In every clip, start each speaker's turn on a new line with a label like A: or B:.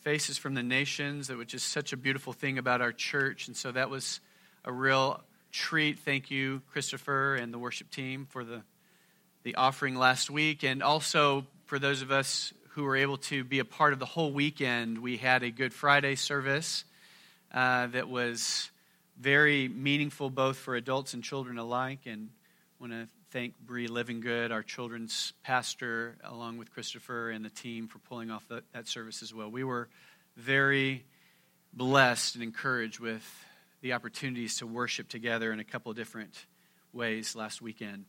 A: faces from the nations, which is such a beautiful thing about our church. And so that was a real treat. Thank you, Christopher, and the worship team for the, the offering last week. And also for those of us who were able to be a part of the whole weekend, we had a Good Friday service uh, that was very meaningful both for adults and children alike. And I want to thank Bree Livinggood, our children's pastor, along with Christopher and the team for pulling off the, that service as well. We were very blessed and encouraged with the opportunities to worship together in a couple of different ways last weekend.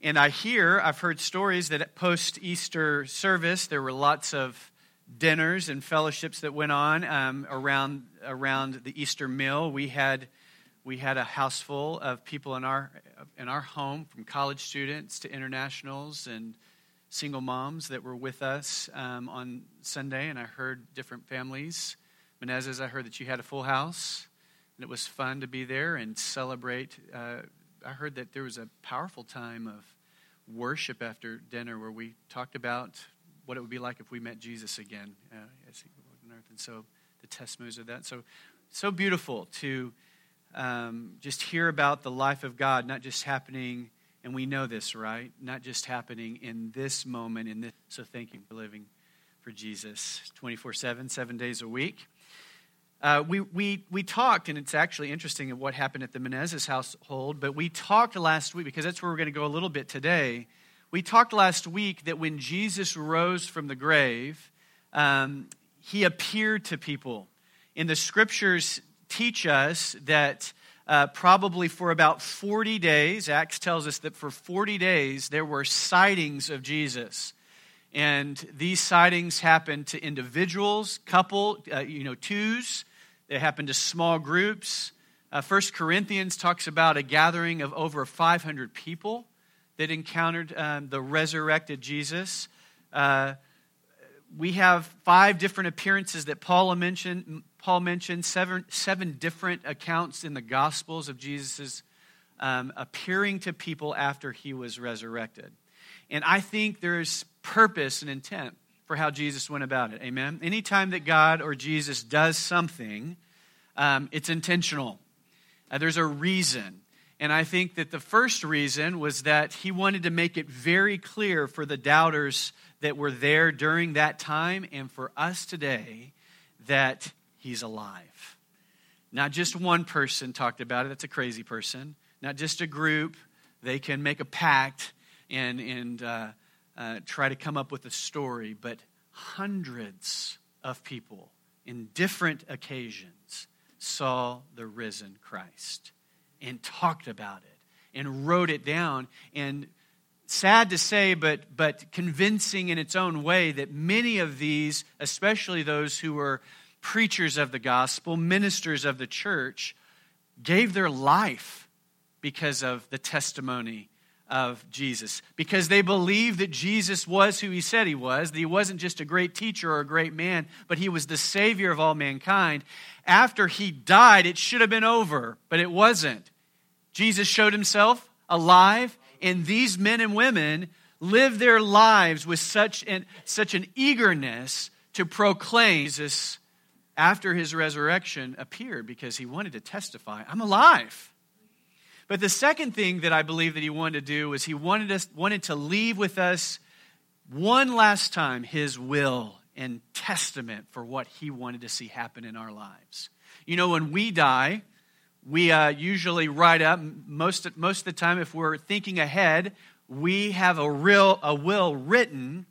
A: And I hear, I've heard stories that at post Easter service, there were lots of dinners and fellowships that went on um, around, around the Easter meal. We had, we had a house full of people in our, in our home, from college students to internationals and single moms that were with us um, on Sunday. And I heard different families. Menezes, I heard that you had a full house, and it was fun to be there and celebrate. Uh, I heard that there was a powerful time of worship after dinner where we talked about what it would be like if we met Jesus again uh, as he on earth. And so the testimonies of that. So, so beautiful to um, just hear about the life of God, not just happening, and we know this, right? Not just happening in this moment. In this. So thank you for living for Jesus 24 7, seven days a week. Uh, we, we, we talked, and it's actually interesting of what happened at the Menezes household, but we talked last week, because that's where we're going to go a little bit today we talked last week that when Jesus rose from the grave, um, he appeared to people. In the scriptures, teach us that uh, probably for about 40 days, Acts tells us that for 40 days there were sightings of Jesus. And these sightings happened to individuals, couple, uh, you know, twos. They happened to small groups. Uh, First Corinthians talks about a gathering of over 500 people that encountered um, the resurrected Jesus. Uh, we have five different appearances that Paul mentioned. Paul mentioned seven, seven different accounts in the Gospels of Jesus' um, appearing to people after he was resurrected. And I think there's purpose and intent for how Jesus went about it. Amen? Anytime that God or Jesus does something, um, it's intentional. Uh, there's a reason. And I think that the first reason was that he wanted to make it very clear for the doubters that were there during that time and for us today that he's alive. Not just one person talked about it, that's a crazy person. Not just a group, they can make a pact and, and uh, uh, try to come up with a story, but hundreds of people in different occasions saw the risen Christ and talked about it and wrote it down. And sad to say, but, but convincing in its own way, that many of these, especially those who were preachers of the gospel, ministers of the church, gave their life because of the testimony of Jesus. Because they believed that Jesus was who he said he was, that he wasn't just a great teacher or a great man, but he was the Savior of all mankind. After he died, it should have been over, but it wasn't. Jesus showed himself alive, and these men and women lived their lives with such an, such an eagerness to proclaim Jesus after his resurrection appeared because he wanted to testify, I'm alive. But the second thing that I believe that he wanted to do was he wanted us wanted to leave with us one last time his will and testament for what he wanted to see happen in our lives. You know, when we die, we uh, usually write up most most of the time if we're thinking ahead we have a real a will written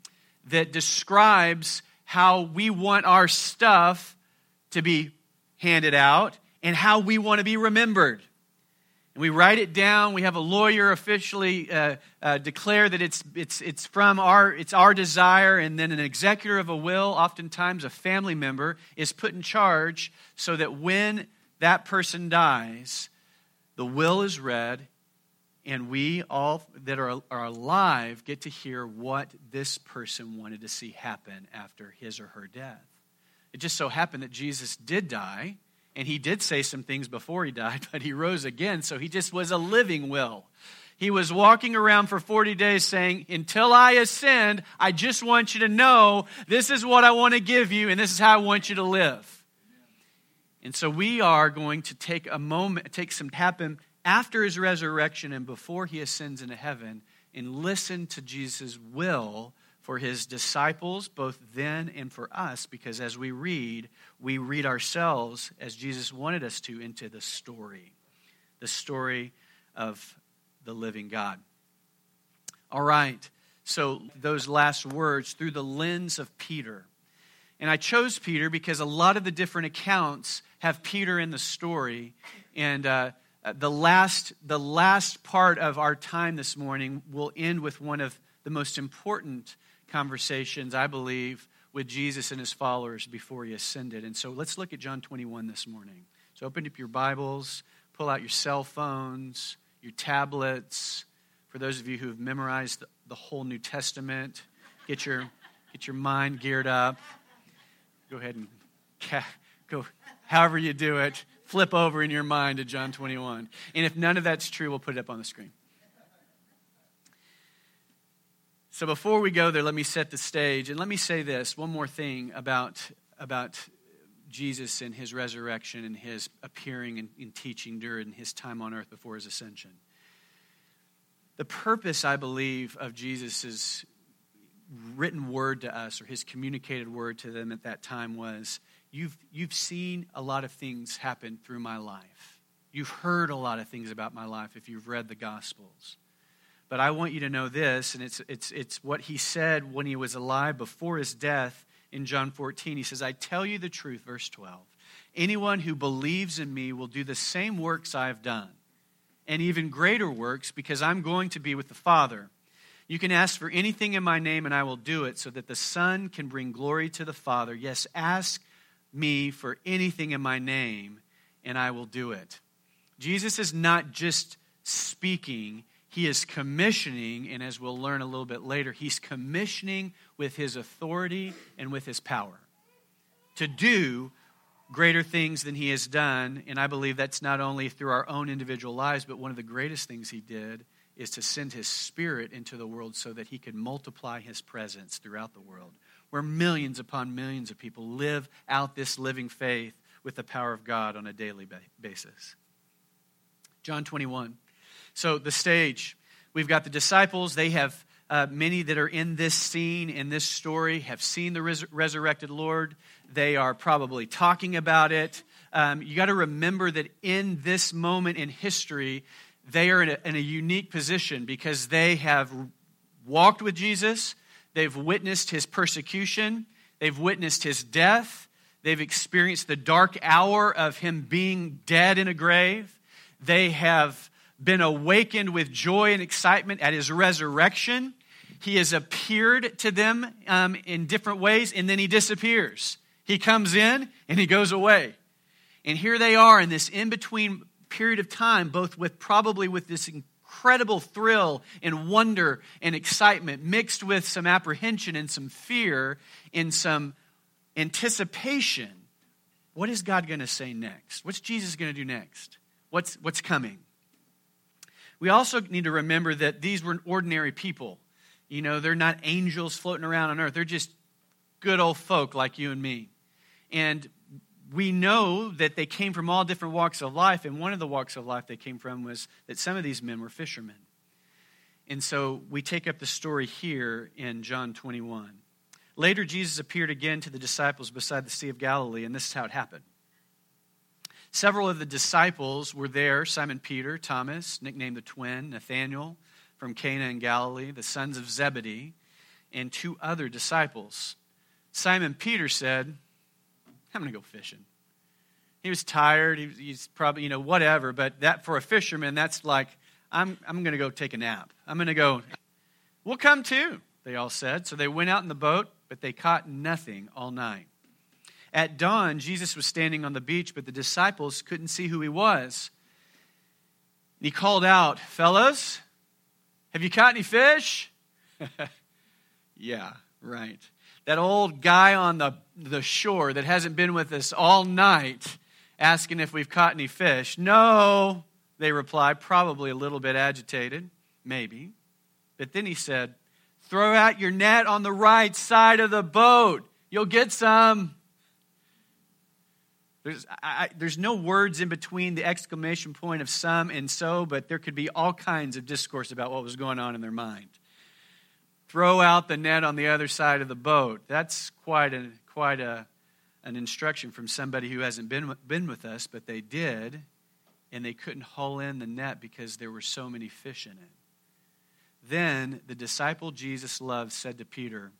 A: that describes how we want our stuff to be handed out and how we want to be remembered. And we write it down. We have a lawyer officially uh, uh, declare that it's, it's, it's from our it's our desire. And then an executor of a will oftentimes a family member is put in charge so that when that person dies, the will is read, and we all that are, are alive get to hear what this person wanted to see happen after his or her death. It just so happened that Jesus did die, And he did say some things before he died, but he rose again. So he just was a living will. He was walking around for 40 days saying, Until I ascend, I just want you to know this is what I want to give you, and this is how I want you to live. And so we are going to take a moment, take some happen after his resurrection and before he ascends into heaven, and listen to Jesus' will for his disciples, both then and for us, because as we read, we read ourselves as Jesus wanted us to into the story, the story of the living God. All right, so those last words through the lens of Peter. And I chose Peter because a lot of the different accounts have Peter in the story. And uh, the, last, the last part of our time this morning will end with one of the most important conversations, I believe, with Jesus and his followers before he ascended. And so let's look at John 21 this morning. So open up your Bibles, pull out your cell phones, your tablets. For those of you who have memorized the whole New Testament, get your, get your mind geared up. Go ahead and go, however you do it, flip over in your mind to John 21. And if none of that's true, we'll put it up on the screen. So before we go there, let me set the stage. And let me say this one more thing about, about Jesus and his resurrection and his appearing and, and teaching during his time on earth before his ascension. The purpose, I believe, of Jesus' written word to us or his communicated word to them at that time was you've, you've seen a lot of things happen through my life. You've heard a lot of things about my life if you've read the Gospels. But I want you to know this, and it's, it's, it's what he said when he was alive before his death in John 14. He says, I tell you the truth, verse 12. Anyone who believes in me will do the same works I have done, and even greater works, because I'm going to be with the Father. You can ask for anything in my name, and I will do it, so that the Son can bring glory to the Father. Yes, ask me for anything in my name, and I will do it. Jesus is not just speaking, he is commissioning, and as we'll learn a little bit later, he's commissioning with his authority and with his power to do greater things than he has done. And I believe that's not only through our own individual lives, but one of the greatest things he did is to send his spirit into the world so that he could multiply his presence throughout the world, where millions upon millions of people live out this living faith with the power of God on a daily basis. John 21. So, the stage we've got the disciples. They have uh, many that are in this scene, in this story, have seen the res- resurrected Lord. They are probably talking about it. Um, you got to remember that in this moment in history, they are in a, in a unique position because they have walked with Jesus, they've witnessed his persecution, they've witnessed his death, they've experienced the dark hour of him being dead in a grave, they have been awakened with joy and excitement at his resurrection. He has appeared to them um, in different ways, and then he disappears. He comes in and he goes away. And here they are in this in between period of time, both with probably with this incredible thrill and wonder and excitement, mixed with some apprehension and some fear and some anticipation. What is God going to say next? What's Jesus going to do next? What's, what's coming? We also need to remember that these were ordinary people. You know, they're not angels floating around on earth, they're just good old folk like you and me. And we know that they came from all different walks of life, and one of the walks of life they came from was that some of these men were fishermen. And so we take up the story here in John 21. Later, Jesus appeared again to the disciples beside the Sea of Galilee, and this is how it happened. Several of the disciples were there Simon Peter, Thomas, nicknamed the twin, Nathanael from Cana in Galilee, the sons of Zebedee, and two other disciples. Simon Peter said, I'm going to go fishing. He was tired. He, he's probably, you know, whatever. But that for a fisherman, that's like, I'm, I'm going to go take a nap. I'm going to go, we'll come too, they all said. So they went out in the boat, but they caught nothing all night. At dawn, Jesus was standing on the beach, but the disciples couldn't see who he was. he called out, Fellas, have you caught any fish? yeah, right. That old guy on the, the shore that hasn't been with us all night asking if we've caught any fish. No, they replied, probably a little bit agitated, maybe. But then he said, Throw out your net on the right side of the boat. You'll get some. There's, I, there's no words in between the exclamation point of some and so, but there could be all kinds of discourse about what was going on in their mind. Throw out the net on the other side of the boat. That's quite a, quite a, an instruction from somebody who hasn't been, been with us, but they did, and they couldn't haul in the net because there were so many fish in it. Then the disciple Jesus loved said to Peter,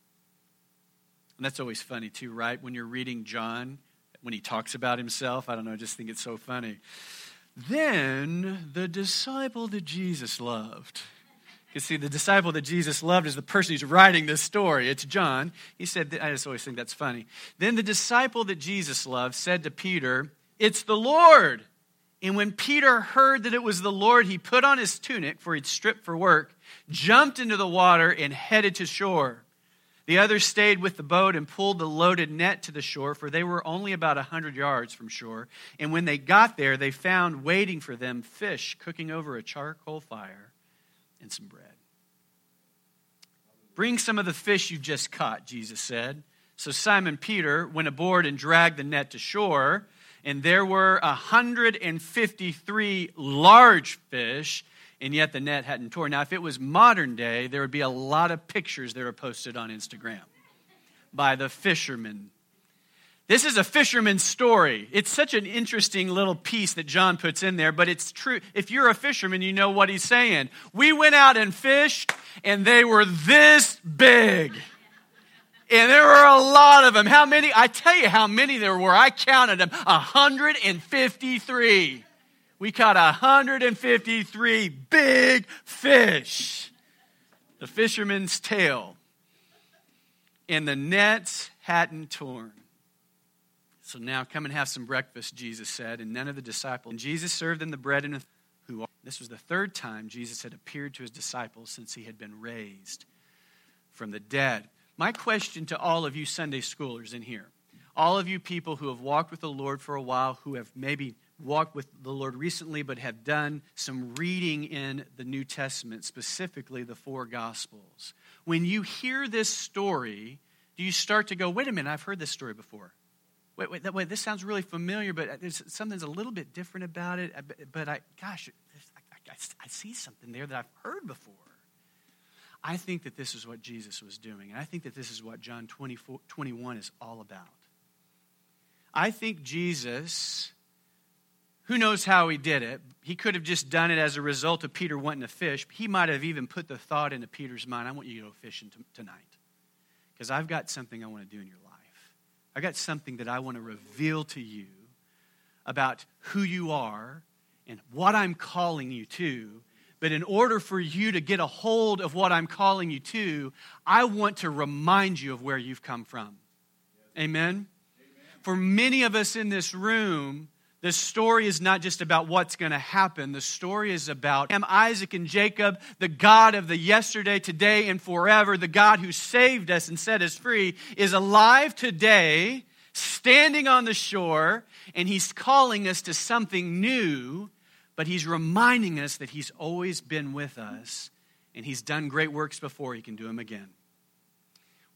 A: and that's always funny too, right? When you're reading John, when he talks about himself, I don't know, I just think it's so funny. Then the disciple that Jesus loved. You see, the disciple that Jesus loved is the person who's writing this story. It's John. He said, I just always think that's funny. Then the disciple that Jesus loved said to Peter, It's the Lord. And when Peter heard that it was the Lord, he put on his tunic, for he'd stripped for work, jumped into the water, and headed to shore. The others stayed with the boat and pulled the loaded net to the shore, for they were only about a hundred yards from shore. And when they got there, they found waiting for them fish cooking over a charcoal fire and some bread. Bring some of the fish you've just caught, Jesus said. So Simon Peter went aboard and dragged the net to shore and there were a 153 large fish, and yet the net hadn't torn. Now, if it was modern day, there would be a lot of pictures that are posted on Instagram by the fishermen. This is a fisherman's story. It's such an interesting little piece that John puts in there, but it's true. If you're a fisherman, you know what he's saying. We went out and fished, and they were this big. And there were a lot of them. How many? I tell you how many there were. I counted them 153. We caught 153 big fish. The fisherman's tale. And the nets hadn't torn. So now come and have some breakfast, Jesus said, and none of the disciples. And Jesus served them the bread and who this was the third time Jesus had appeared to his disciples since he had been raised from the dead. My question to all of you Sunday schoolers in here, all of you people who have walked with the Lord for a while, who have maybe walked with the Lord recently but have done some reading in the New Testament, specifically the four Gospels. When you hear this story, do you start to go, wait a minute, I've heard this story before? Wait, wait, wait this sounds really familiar, but there's something's a little bit different about it. But I, gosh, I, I, I see something there that I've heard before. I think that this is what Jesus was doing. And I think that this is what John 24, 21 is all about. I think Jesus, who knows how he did it, he could have just done it as a result of Peter wanting to fish. He might have even put the thought into Peter's mind I want you to go fishing t- tonight because I've got something I want to do in your life. I've got something that I want to reveal to you about who you are and what I'm calling you to but in order for you to get a hold of what I'm calling you to, I want to remind you of where you've come from. Amen? Amen? For many of us in this room, the story is not just about what's going to happen. The story is about Am Isaac and Jacob, the God of the yesterday, today, and forever, the God who saved us and set us free, is alive today, standing on the shore, and he's calling us to something new but he's reminding us that he's always been with us and he's done great works before, he can do them again.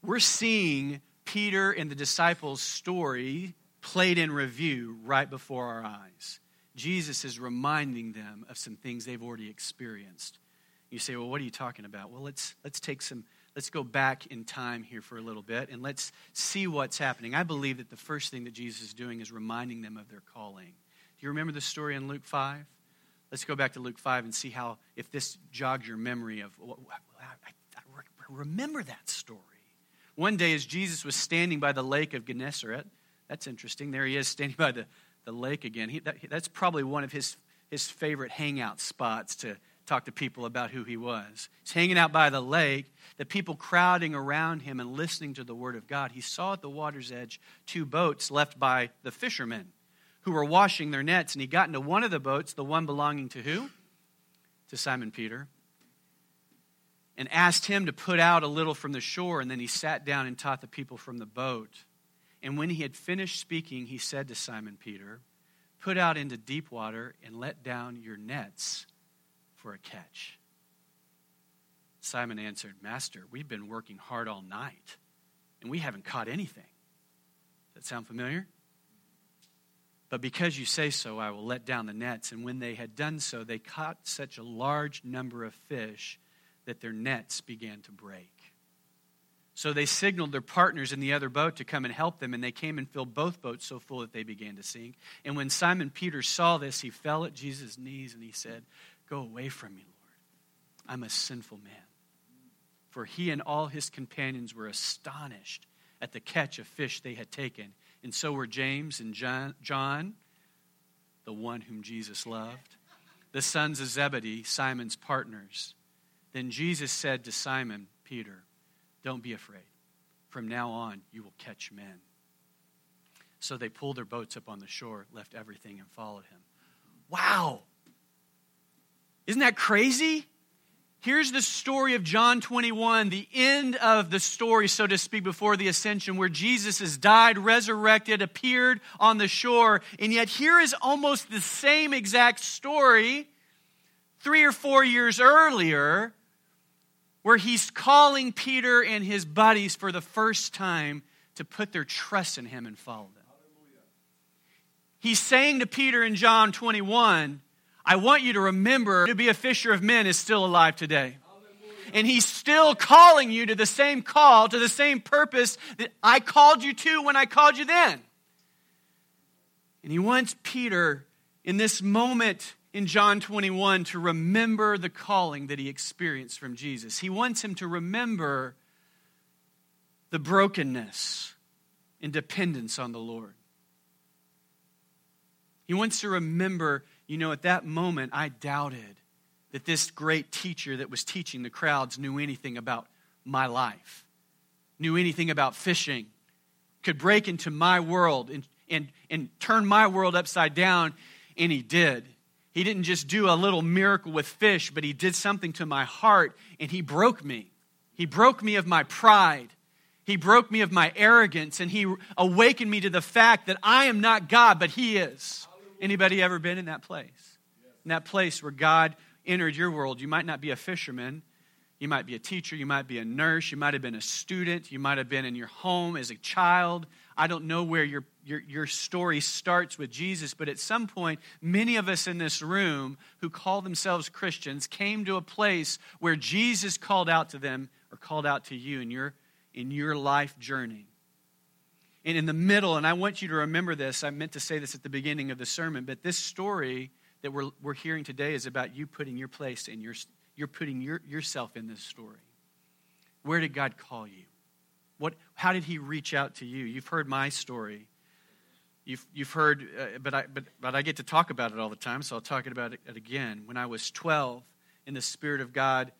A: We're seeing Peter and the disciples' story played in review right before our eyes. Jesus is reminding them of some things they've already experienced. You say, well, what are you talking about? Well, let's, let's take some, let's go back in time here for a little bit and let's see what's happening. I believe that the first thing that Jesus is doing is reminding them of their calling. Do you remember the story in Luke 5? Let's go back to Luke 5 and see how, if this jogs your memory of, I remember that story. One day, as Jesus was standing by the lake of Gennesaret, that's interesting. There he is standing by the, the lake again. He, that, that's probably one of his, his favorite hangout spots to talk to people about who he was. He's hanging out by the lake, the people crowding around him and listening to the word of God. He saw at the water's edge two boats left by the fishermen who were washing their nets, and he got into one of the boats, the one belonging to who? To Simon Peter, and asked him to put out a little from the shore, and then he sat down and taught the people from the boat. And when he had finished speaking, he said to Simon Peter, Put out into deep water and let down your nets for a catch. Simon answered, Master, we've been working hard all night, and we haven't caught anything. Does that sound familiar? But because you say so, I will let down the nets. And when they had done so, they caught such a large number of fish that their nets began to break. So they signaled their partners in the other boat to come and help them, and they came and filled both boats so full that they began to sink. And when Simon Peter saw this, he fell at Jesus' knees and he said, Go away from me, Lord. I'm a sinful man. For he and all his companions were astonished at the catch of fish they had taken and so were James and John, John, the one whom Jesus loved, the sons of Zebedee, Simon's partners. Then Jesus said to Simon Peter, Don't be afraid. From now on, you will catch men. So they pulled their boats up on the shore, left everything, and followed him. Wow! Isn't that crazy? Here's the story of John 21, the end of the story, so to speak, before the ascension, where Jesus has died, resurrected, appeared on the shore. And yet, here is almost the same exact story three or four years earlier, where he's calling Peter and his buddies for the first time to put their trust in him and follow them. He's saying to Peter in John 21, I want you to remember to be a fisher of men is still alive today. And he's still calling you to the same call, to the same purpose that I called you to when I called you then. And he wants Peter in this moment in John 21 to remember the calling that he experienced from Jesus. He wants him to remember the brokenness and dependence on the Lord. He wants to remember you know, at that moment, I doubted that this great teacher that was teaching the crowds knew anything about my life, knew anything about fishing, could break into my world and, and, and turn my world upside down, and he did. He didn't just do a little miracle with fish, but he did something to my heart, and he broke me. He broke me of my pride. He broke me of my arrogance, and he awakened me to the fact that I am not God, but he is. Anybody ever been in that place? In that place where God entered your world. You might not be a fisherman. You might be a teacher. You might be a nurse. You might have been a student. You might have been in your home as a child. I don't know where your, your, your story starts with Jesus, but at some point, many of us in this room who call themselves Christians came to a place where Jesus called out to them or called out to you in your, in your life journey. And in the middle, and I want you to remember this, I meant to say this at the beginning of the sermon, but this story that we're, we're hearing today is about you putting your place in your, you're putting your, yourself in this story. Where did God call you? What, how did he reach out to you? You've heard my story. You've, you've heard, uh, but, I, but, but I get to talk about it all the time, so I'll talk about it again. When I was 12, in the Spirit of God,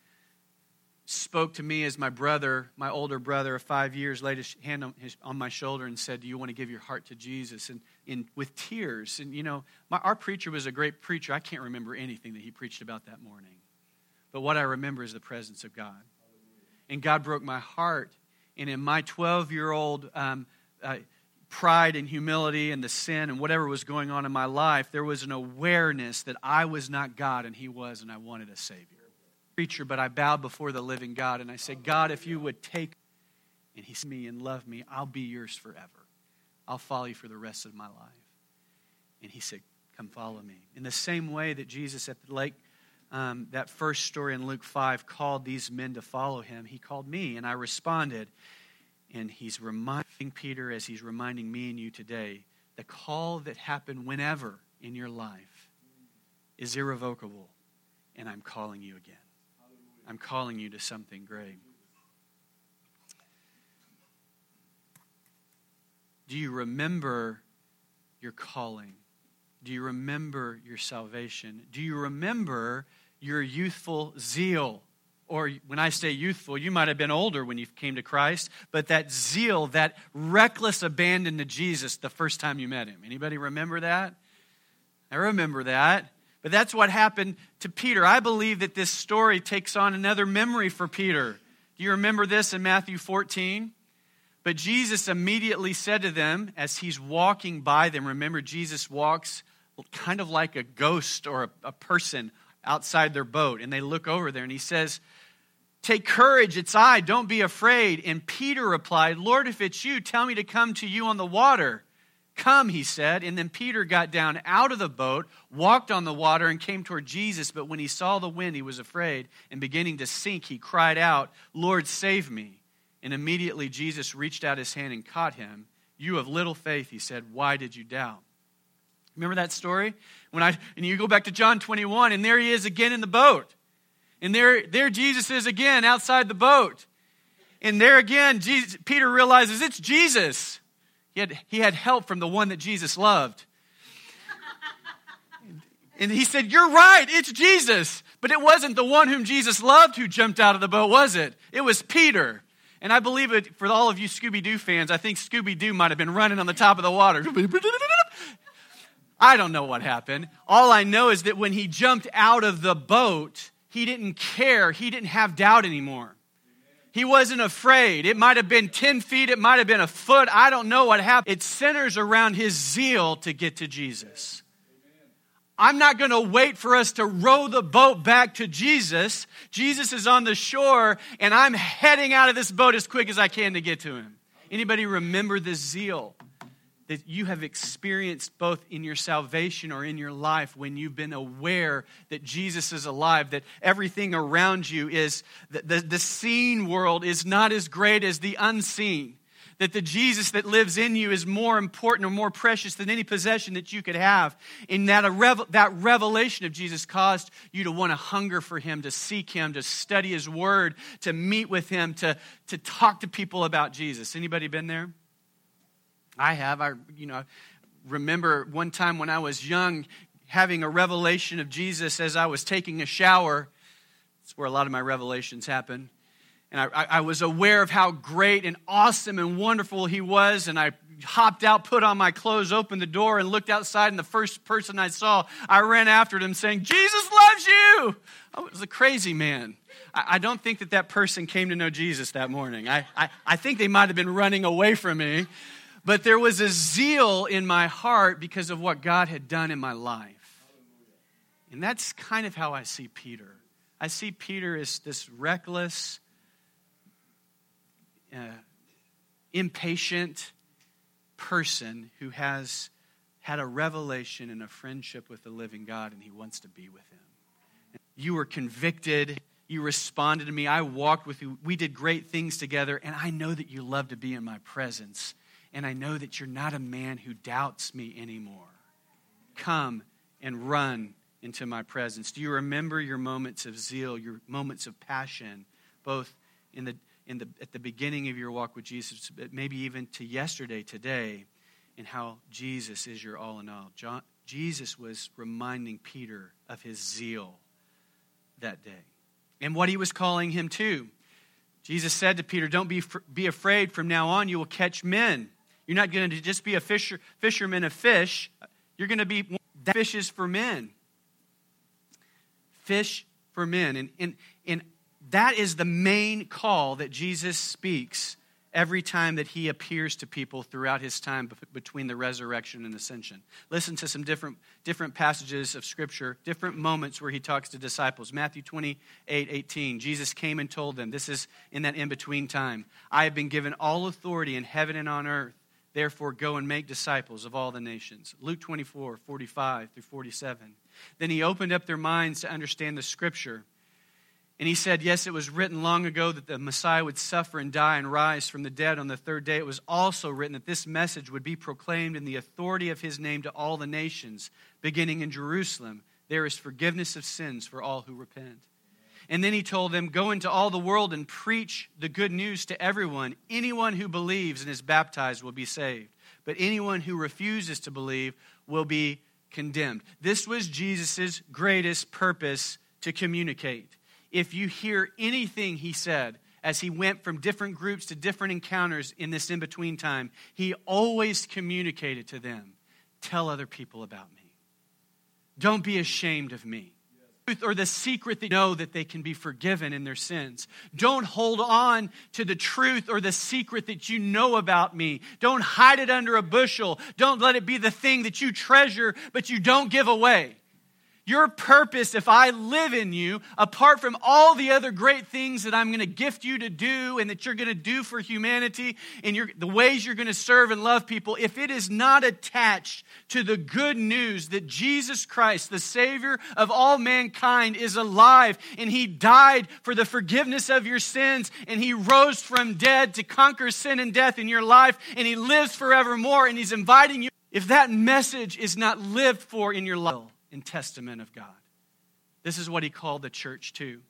A: spoke to me as my brother, my older brother of five years, laid his hand on, his, on my shoulder and said, Do you want to give your heart to Jesus? And, and with tears. And, you know, my, our preacher was a great preacher. I can't remember anything that he preached about that morning. But what I remember is the presence of God. And God broke my heart. And in my 12 year old um, uh, pride and humility and the sin and whatever was going on in my life, there was an awareness that I was not God and He was, and I wanted a Savior preacher, but I bowed before the living God and I said, God, if you would take and He me and love me, I'll be yours forever. I'll follow you for the rest of my life. And He said, Come follow me. In the same way that Jesus at the lake, um, that first story in Luke 5, called these men to follow Him, He called me and I responded. And He's reminding Peter, as He's reminding me and you today, the call that happened whenever in your life is irrevocable. And I'm calling you again. I'm calling you to something great. Do you remember your calling? Do you remember your salvation? Do you remember your youthful zeal? Or when I say youthful, you might have been older when you came to Christ, but that zeal, that reckless abandon to Jesus the first time you met him. Anybody remember that? I remember that. But that's what happened to Peter. I believe that this story takes on another memory for Peter. Do you remember this in Matthew 14? But Jesus immediately said to them, as he's walking by them, remember, Jesus walks kind of like a ghost or a, a person outside their boat. And they look over there and he says, Take courage, it's I, don't be afraid. And Peter replied, Lord, if it's you, tell me to come to you on the water. Come, he said. And then Peter got down out of the boat, walked on the water, and came toward Jesus. But when he saw the wind, he was afraid. And beginning to sink, he cried out, Lord, save me. And immediately Jesus reached out his hand and caught him. You have little faith, he said. Why did you doubt? Remember that story? When I and you go back to John 21, and there he is again in the boat. And there, there Jesus is again outside the boat. And there again, Jesus, Peter realizes it's Jesus. He had, he had help from the one that Jesus loved. And he said, You're right, it's Jesus. But it wasn't the one whom Jesus loved who jumped out of the boat, was it? It was Peter. And I believe it for all of you Scooby Doo fans, I think Scooby Doo might have been running on the top of the water. I don't know what happened. All I know is that when he jumped out of the boat, he didn't care. He didn't have doubt anymore. He wasn't afraid. It might have been 10 feet, it might have been a foot. I don't know what happened. It centers around his zeal to get to Jesus. I'm not going to wait for us to row the boat back to Jesus. Jesus is on the shore, and I'm heading out of this boat as quick as I can to get to him. Anybody remember the zeal? That you have experienced both in your salvation or in your life when you've been aware that Jesus is alive, that everything around you is, the, the, the seen world is not as great as the unseen. That the Jesus that lives in you is more important or more precious than any possession that you could have. And that, a revel, that revelation of Jesus caused you to want to hunger for Him, to seek Him, to study His Word, to meet with Him, to, to talk to people about Jesus. Anybody been there? I have. I, you know, remember one time when I was young having a revelation of Jesus as I was taking a shower. That's where a lot of my revelations happen. And I, I, was aware of how great and awesome and wonderful he was. And I hopped out, put on my clothes, opened the door, and looked outside. And the first person I saw, I ran after him saying, Jesus loves you. I was a crazy man. I, don't think that that person came to know Jesus that morning. I, I, I think they might have been running away from me but there was a zeal in my heart because of what God had done in my life. And that's kind of how I see Peter. I see Peter as this reckless, uh, impatient person who has had a revelation and a friendship with the living God, and he wants to be with him. You were convicted. You responded to me. I walked with you. We did great things together, and I know that you love to be in my presence and I know that you're not a man who doubts me anymore. Come and run into my presence. Do you remember your moments of zeal, your moments of passion, both in the, in the, at the beginning of your walk with Jesus, but maybe even to yesterday, today, and how Jesus is your all in all? John, Jesus was reminding Peter of his zeal that day and what he was calling him to. Jesus said to Peter, Don't be, be afraid. From now on, you will catch men. You're not going to just be a fisher, fisherman of fish. You're going to be fishes for men. Fish for men. And, and, and that is the main call that Jesus speaks every time that he appears to people throughout his time between the resurrection and ascension. Listen to some different, different passages of scripture, different moments where he talks to disciples. Matthew 28 18, Jesus came and told them, this is in that in between time, I have been given all authority in heaven and on earth. Therefore, go and make disciples of all the nations. Luke 24, 45 through 47. Then he opened up their minds to understand the scripture. And he said, Yes, it was written long ago that the Messiah would suffer and die and rise from the dead on the third day. It was also written that this message would be proclaimed in the authority of his name to all the nations, beginning in Jerusalem. There is forgiveness of sins for all who repent. And then he told them, Go into all the world and preach the good news to everyone. Anyone who believes and is baptized will be saved, but anyone who refuses to believe will be condemned. This was Jesus' greatest purpose to communicate. If you hear anything he said, as he went from different groups to different encounters in this in between time, he always communicated to them tell other people about me. Don't be ashamed of me. Or the secret they know that they can be forgiven in their sins. Don't hold on to the truth or the secret that you know about me. Don't hide it under a bushel. Don't let it be the thing that you treasure but you don't give away. Your purpose, if I live in you, apart from all the other great things that I'm going to gift you to do and that you're going to do for humanity and your, the ways you're going to serve and love people, if it is not attached to the good news that Jesus Christ, the Savior of all mankind, is alive and He died for the forgiveness of your sins and He rose from dead to conquer sin and death in your life and He lives forevermore and He's inviting you, if that message is not lived for in your life, and testament of God. This is what he called the church to.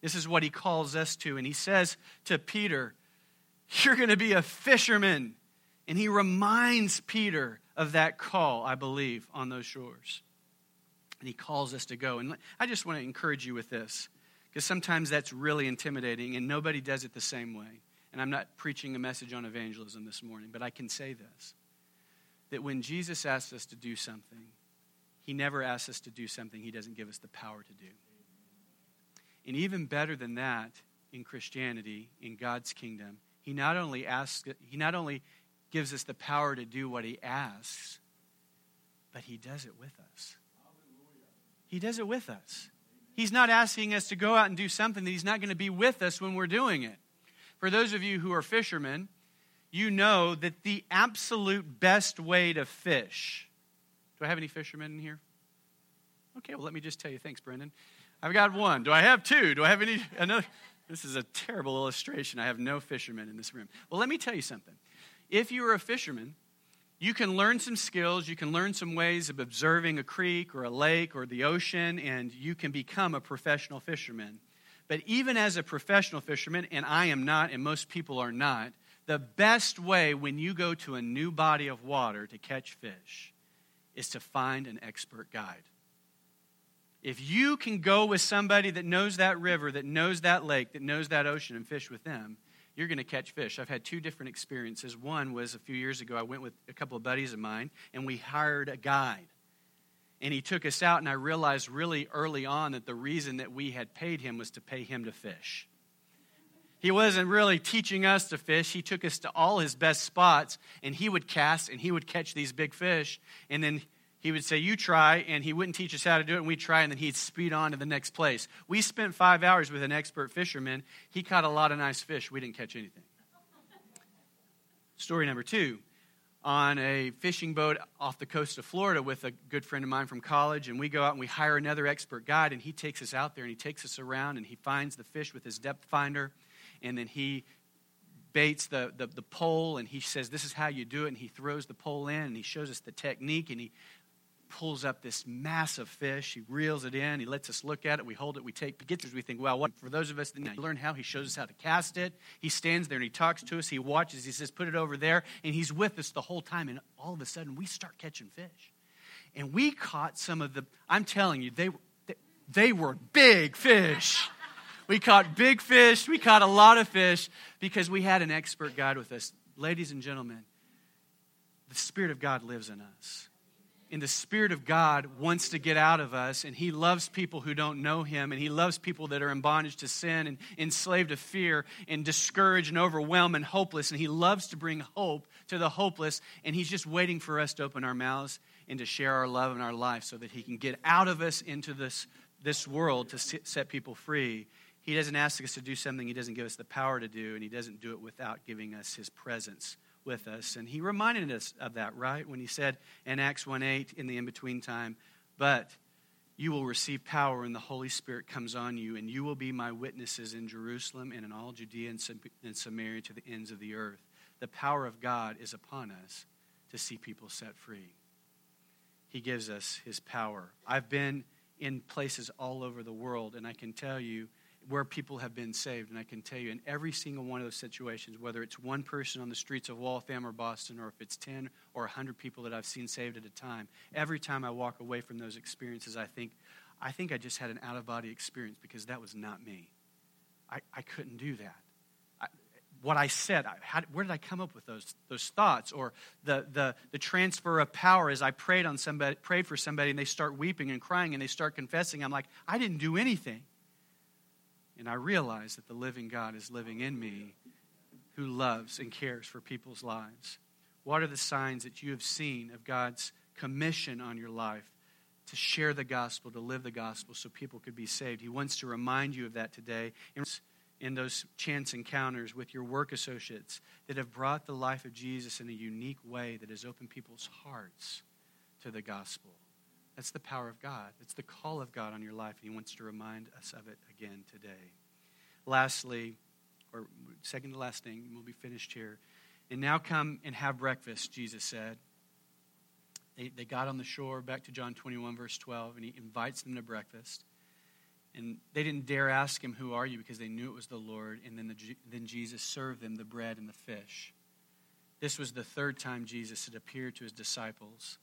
A: This is what he calls us to. And he says to Peter, You're going to be a fisherman. And he reminds Peter of that call, I believe, on those shores. And he calls us to go. And I just want to encourage you with this, because sometimes that's really intimidating, and nobody does it the same way. And I'm not preaching a message on evangelism this morning, but I can say this that when Jesus asks us to do something, he never asks us to do something He doesn't give us the power to do. And even better than that, in Christianity, in God's kingdom, He not only asks, He not only gives us the power to do what He asks, but He does it with us. He does it with us. He's not asking us to go out and do something that He's not going to be with us when we're doing it. For those of you who are fishermen, you know that the absolute best way to fish do I have any fishermen in here? Okay, well, let me just tell you. Thanks, Brendan. I've got one. Do I have two? Do I have any? Another? This is a terrible illustration. I have no fishermen in this room. Well, let me tell you something. If you are a fisherman, you can learn some skills, you can learn some ways of observing a creek or a lake or the ocean, and you can become a professional fisherman. But even as a professional fisherman, and I am not, and most people are not, the best way when you go to a new body of water to catch fish is to find an expert guide. If you can go with somebody that knows that river, that knows that lake, that knows that ocean, and fish with them, you're going to catch fish. I've had two different experiences. One was a few years ago, I went with a couple of buddies of mine, and we hired a guide. And he took us out, and I realized really early on that the reason that we had paid him was to pay him to fish. He wasn't really teaching us to fish. He took us to all his best spots, and he would cast and he would catch these big fish. And then he would say, You try, and he wouldn't teach us how to do it, and we'd try, and then he'd speed on to the next place. We spent five hours with an expert fisherman. He caught a lot of nice fish. We didn't catch anything. Story number two on a fishing boat off the coast of Florida with a good friend of mine from college, and we go out and we hire another expert guide, and he takes us out there and he takes us around and he finds the fish with his depth finder and then he baits the, the, the pole and he says, This is how you do it. And he throws the pole in and he shows us the technique and he pulls up this massive fish. He reels it in. He lets us look at it. We hold it. We take pictures. We think, well, what? For those of us that learn how, he shows us how to cast it. He stands there and he talks to us. He watches. He says, put it over there. And he's with us the whole time. And all of a sudden, we start catching fish. And we caught some of the, I'm telling you, they, they, they were big fish. We caught big fish. We caught a lot of fish because we had an expert guide with us. Ladies and gentlemen, the Spirit of God lives in us. And the Spirit of God wants to get out of us, and He loves people who don't know Him, and He loves people that are in bondage to sin and enslaved to fear and discouraged and overwhelmed and hopeless. And He loves to bring hope to the hopeless, and He's just waiting for us to open our mouths and to share our love and our life so that He can get out of us into this, this world to set people free he doesn't ask us to do something He doesn't give us the power to do, and He doesn't do it without giving us His presence with us. And He reminded us of that, right? When He said in Acts 1 8, in the in between time, but you will receive power when the Holy Spirit comes on you, and you will be my witnesses in Jerusalem and in all Judea and Samaria to the ends of the earth. The power of God is upon us to see people set free. He gives us His power. I've been in places all over the world, and I can tell you where people have been saved. And I can tell you, in every single one of those situations, whether it's one person on the streets of Waltham or Boston, or if it's 10 or 100 people that I've seen saved at a time, every time I walk away from those experiences, I think, I think I just had an out of body experience because that was not me. I, I couldn't do that. What I said. How, where did I come up with those, those thoughts? Or the, the, the transfer of power as I prayed, on somebody, prayed for somebody and they start weeping and crying and they start confessing. I'm like, I didn't do anything. And I realize that the living God is living in me who loves and cares for people's lives. What are the signs that you have seen of God's commission on your life to share the gospel, to live the gospel so people could be saved? He wants to remind you of that today in those chance encounters with your work associates that have brought the life of Jesus in a unique way that has opened people's hearts to the gospel. That's the power of God. It's the call of God on your life, and He wants to remind us of it again today. Lastly, or second to last thing, we'll be finished here. And now come and have breakfast, Jesus said. They, they got on the shore, back to John 21, verse 12, and He invites them to breakfast. And they didn't dare ask him, Who are you? because they knew it was the Lord. And then, the, then Jesus served them the bread and the fish. This was the third time Jesus had appeared to his disciples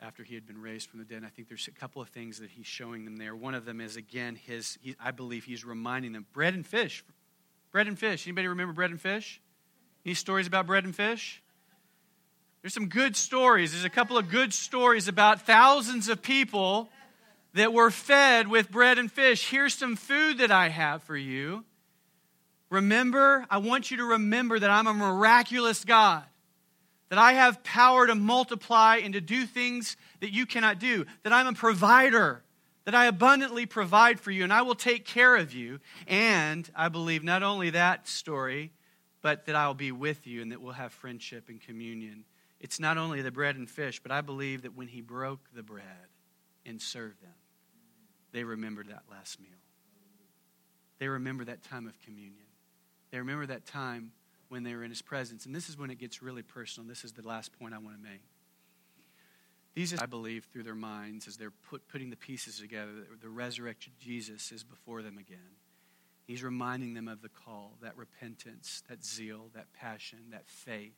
A: after he had been raised from the dead. And I think there's a couple of things that he's showing them there. One of them is, again, his, he, I believe he's reminding them bread and fish. Bread and fish. Anybody remember bread and fish? Any stories about bread and fish? There's some good stories. There's a couple of good stories about thousands of people that were fed with bread and fish. Here's some food that I have for you. Remember, I want you to remember that I'm a miraculous God, that I have power to multiply and to do things that you cannot do, that I'm a provider, that I abundantly provide for you, and I will take care of you. And I believe not only that story, but that I'll be with you and that we'll have friendship and communion. It's not only the bread and fish, but I believe that when he broke the bread and served them, they remember that last meal. They remember that time of communion. They remember that time when they were in his presence. And this is when it gets really personal. This is the last point I want to make. These, I believe, through their minds, as they're put, putting the pieces together, the resurrected Jesus is before them again. He's reminding them of the call, that repentance, that zeal, that passion, that faith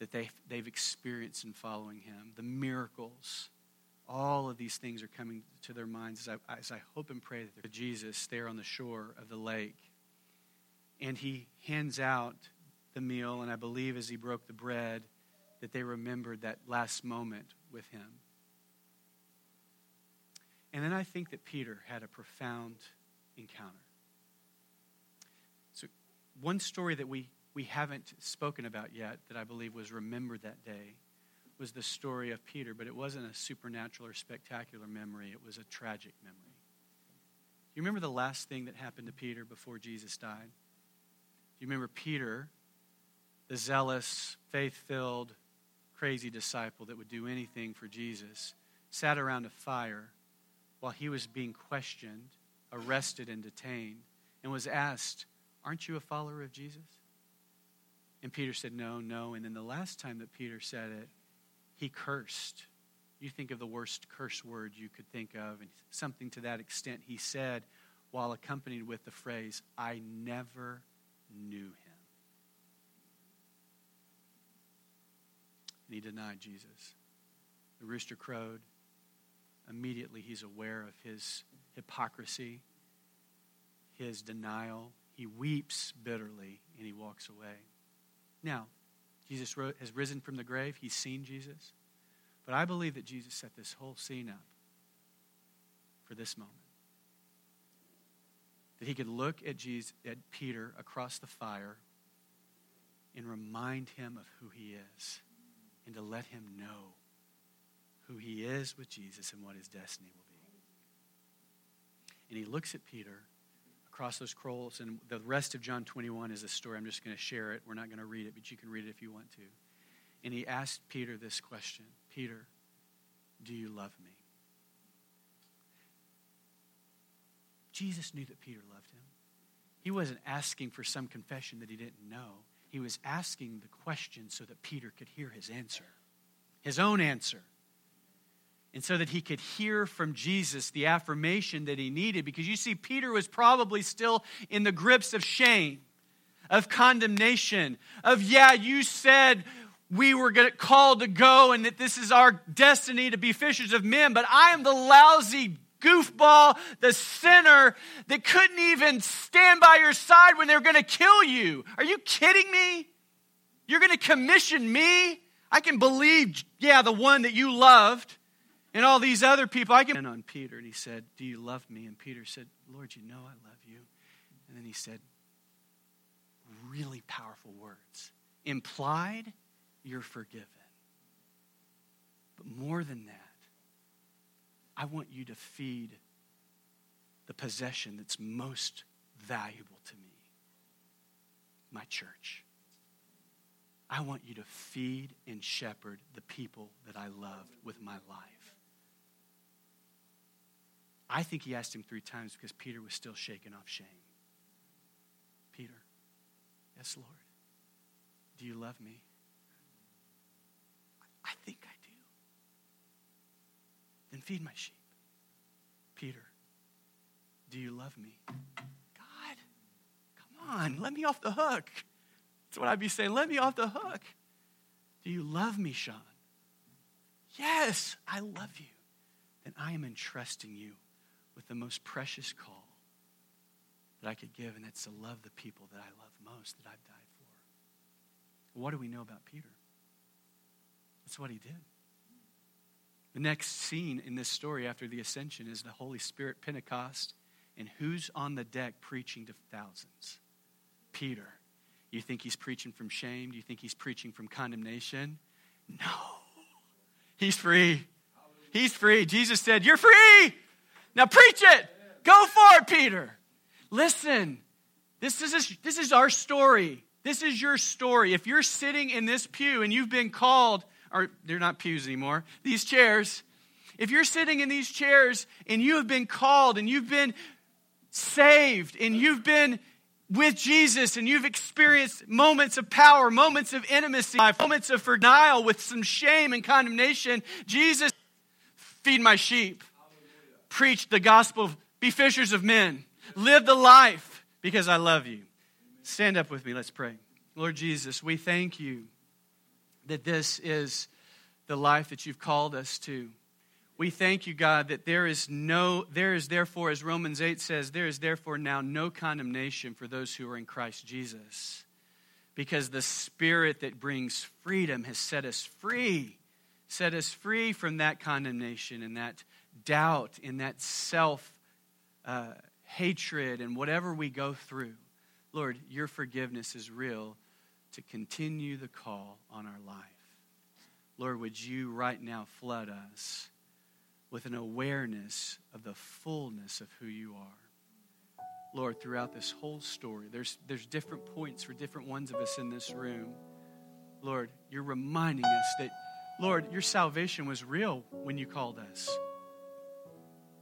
A: that they, they've experienced in following him, the miracles all of these things are coming to their minds as I, as I hope and pray that Jesus there on the shore of the lake. And he hands out the meal, and I believe as he broke the bread, that they remembered that last moment with him. And then I think that Peter had a profound encounter. So, one story that we, we haven't spoken about yet that I believe was remembered that day was the story of Peter, but it wasn't a supernatural or spectacular memory, it was a tragic memory. You remember the last thing that happened to Peter before Jesus died? You remember Peter, the zealous, faith filled, crazy disciple that would do anything for Jesus, sat around a fire while he was being questioned, arrested, and detained, and was asked, Aren't you a follower of Jesus? And Peter said, No, no. And then the last time that Peter said it, he cursed. You think of the worst curse word you could think of, and something to that extent he said while accompanied with the phrase, I never knew him. And he denied Jesus. The rooster crowed. Immediately, he's aware of his hypocrisy, his denial. He weeps bitterly and he walks away. Now, Jesus has risen from the grave. He's seen Jesus. But I believe that Jesus set this whole scene up for this moment. That he could look at, Jesus, at Peter across the fire and remind him of who he is and to let him know who he is with Jesus and what his destiny will be. And he looks at Peter across those scrolls. And the rest of John 21 is a story. I'm just going to share it. We're not going to read it, but you can read it if you want to. And he asked Peter this question Peter, do you love me? Jesus knew that Peter loved him. He wasn't asking for some confession that he didn't know. He was asking the question so that Peter could hear his answer, his own answer and so that he could hear from Jesus the affirmation that he needed. Because you see, Peter was probably still in the grips of shame, of condemnation, of, yeah, you said we were called to go and that this is our destiny to be fishers of men, but I am the lousy goofball, the sinner that couldn't even stand by your side when they were going to kill you. Are you kidding me? You're going to commission me? I can believe, yeah, the one that you loved and all these other people. I can. on Peter, and he said, Do you love me? And Peter said, Lord, you know I love you. And then he said, really powerful words. Implied, you're forgiven. But more than that, I want you to feed the possession that's most valuable to me my church. I want you to feed and shepherd the people that I love with my life. I think he asked him three times because Peter was still shaking off shame. Peter, yes, Lord. Do you love me? I think I Then feed my sheep. Peter, do you love me? God, come on, let me off the hook. That's what I'd be saying. Let me off the hook. Do you love me, Sean? Yes, I love you. Then I am entrusting you with the most precious call that I could give, and that's to love the people that I love most, that I've died for. What do we know about Peter? That's what he did. The next scene in this story after the ascension is the Holy Spirit Pentecost. And who's on the deck preaching to thousands? Peter. You think he's preaching from shame? Do you think he's preaching from condemnation? No. He's free. He's free. Jesus said, You're free. Now preach it. Go for it, Peter. Listen, this is, this is our story. This is your story. If you're sitting in this pew and you've been called, they're not pews anymore, these chairs, if you're sitting in these chairs and you have been called and you've been saved and you've been with Jesus and you've experienced moments of power, moments of intimacy, moments of denial with some shame and condemnation, Jesus, feed my sheep, preach the gospel, be fishers of men, live the life because I love you. Stand up with me, let's pray. Lord Jesus, we thank you that this is the life that you've called us to. We thank you, God, that there is no, there is therefore, as Romans 8 says, there is therefore now no condemnation for those who are in Christ Jesus. Because the Spirit that brings freedom has set us free, set us free from that condemnation and that doubt and that self uh, hatred and whatever we go through. Lord, your forgiveness is real to continue the call on our life. Lord, would you right now flood us? with an awareness of the fullness of who you are. Lord, throughout this whole story, there's, there's different points for different ones of us in this room. Lord, you're reminding us that, Lord, your salvation was real when you called us.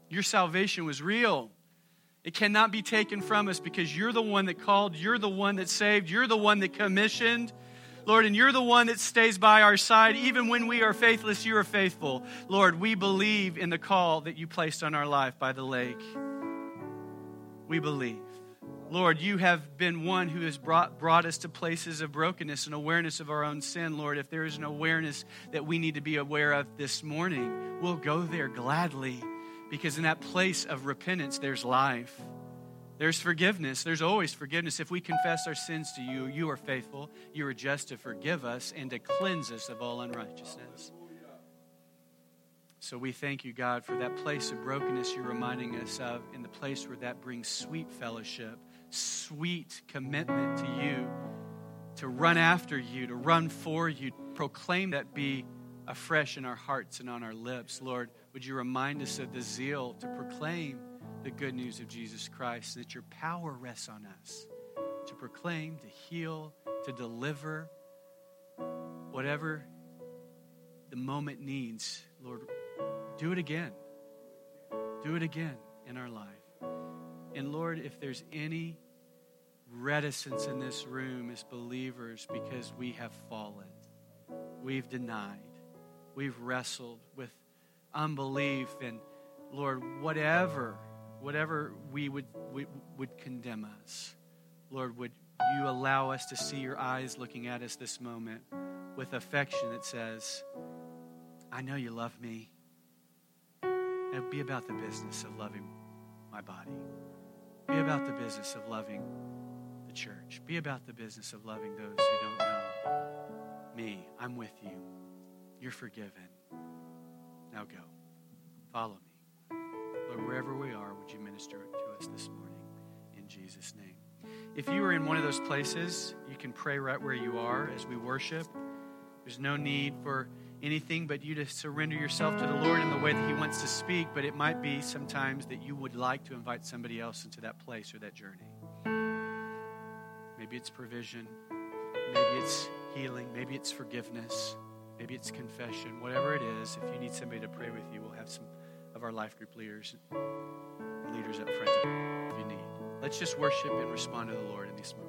A: Your salvation was real. It cannot be taken from us because you're the one that called, you're the one that saved, you're the one that commissioned. Lord, and you're the one that stays by our side. Even when we are faithless, you are faithful. Lord, we believe in the call that you placed on our life by the lake. We believe. Lord, you have been one who has brought, brought us to places of brokenness and awareness of our own sin. Lord, if there is an awareness that we need to be aware of this morning, we'll go there gladly because in that place of repentance, there's life. There's forgiveness. There's always forgiveness. If we confess our sins to you, you are faithful. You are just to forgive us and to cleanse us of all unrighteousness. So we thank you, God, for that place of brokenness you're reminding us of, in the place where that brings sweet fellowship, sweet commitment to you, to run after you, to run for you, proclaim that be afresh in our hearts and on our lips. Lord, would you remind us of the zeal to proclaim the good news of Jesus Christ, that your power rests on us to proclaim, to heal, to deliver, whatever the moment needs. Lord, do it again. Do it again in our life. And Lord, if there's any reticence in this room as believers because we have fallen, we've denied, we've wrestled with unbelief, and Lord, whatever whatever we would, we, would condemn us, Lord, would you allow us to see your eyes looking at us this moment with affection that says, I know you love me. And be about the business of loving my body. Be about the business of loving the church. Be about the business of loving those who don't know me. I'm with you. You're forgiven. Now go. Follow me. Lord, wherever we are, would you minister to us this morning? In Jesus' name. If you are in one of those places, you can pray right where you are as we worship. There's no need for anything but you to surrender yourself to the Lord in the way that He wants to speak, but it might be sometimes that you would like to invite somebody else into that place or that journey. Maybe it's provision, maybe it's healing, maybe it's forgiveness, maybe it's confession, whatever it is. If you need somebody to pray with you, we'll have some of our life group leaders leaders up front if you need. Let's just worship and respond to the Lord in these moments.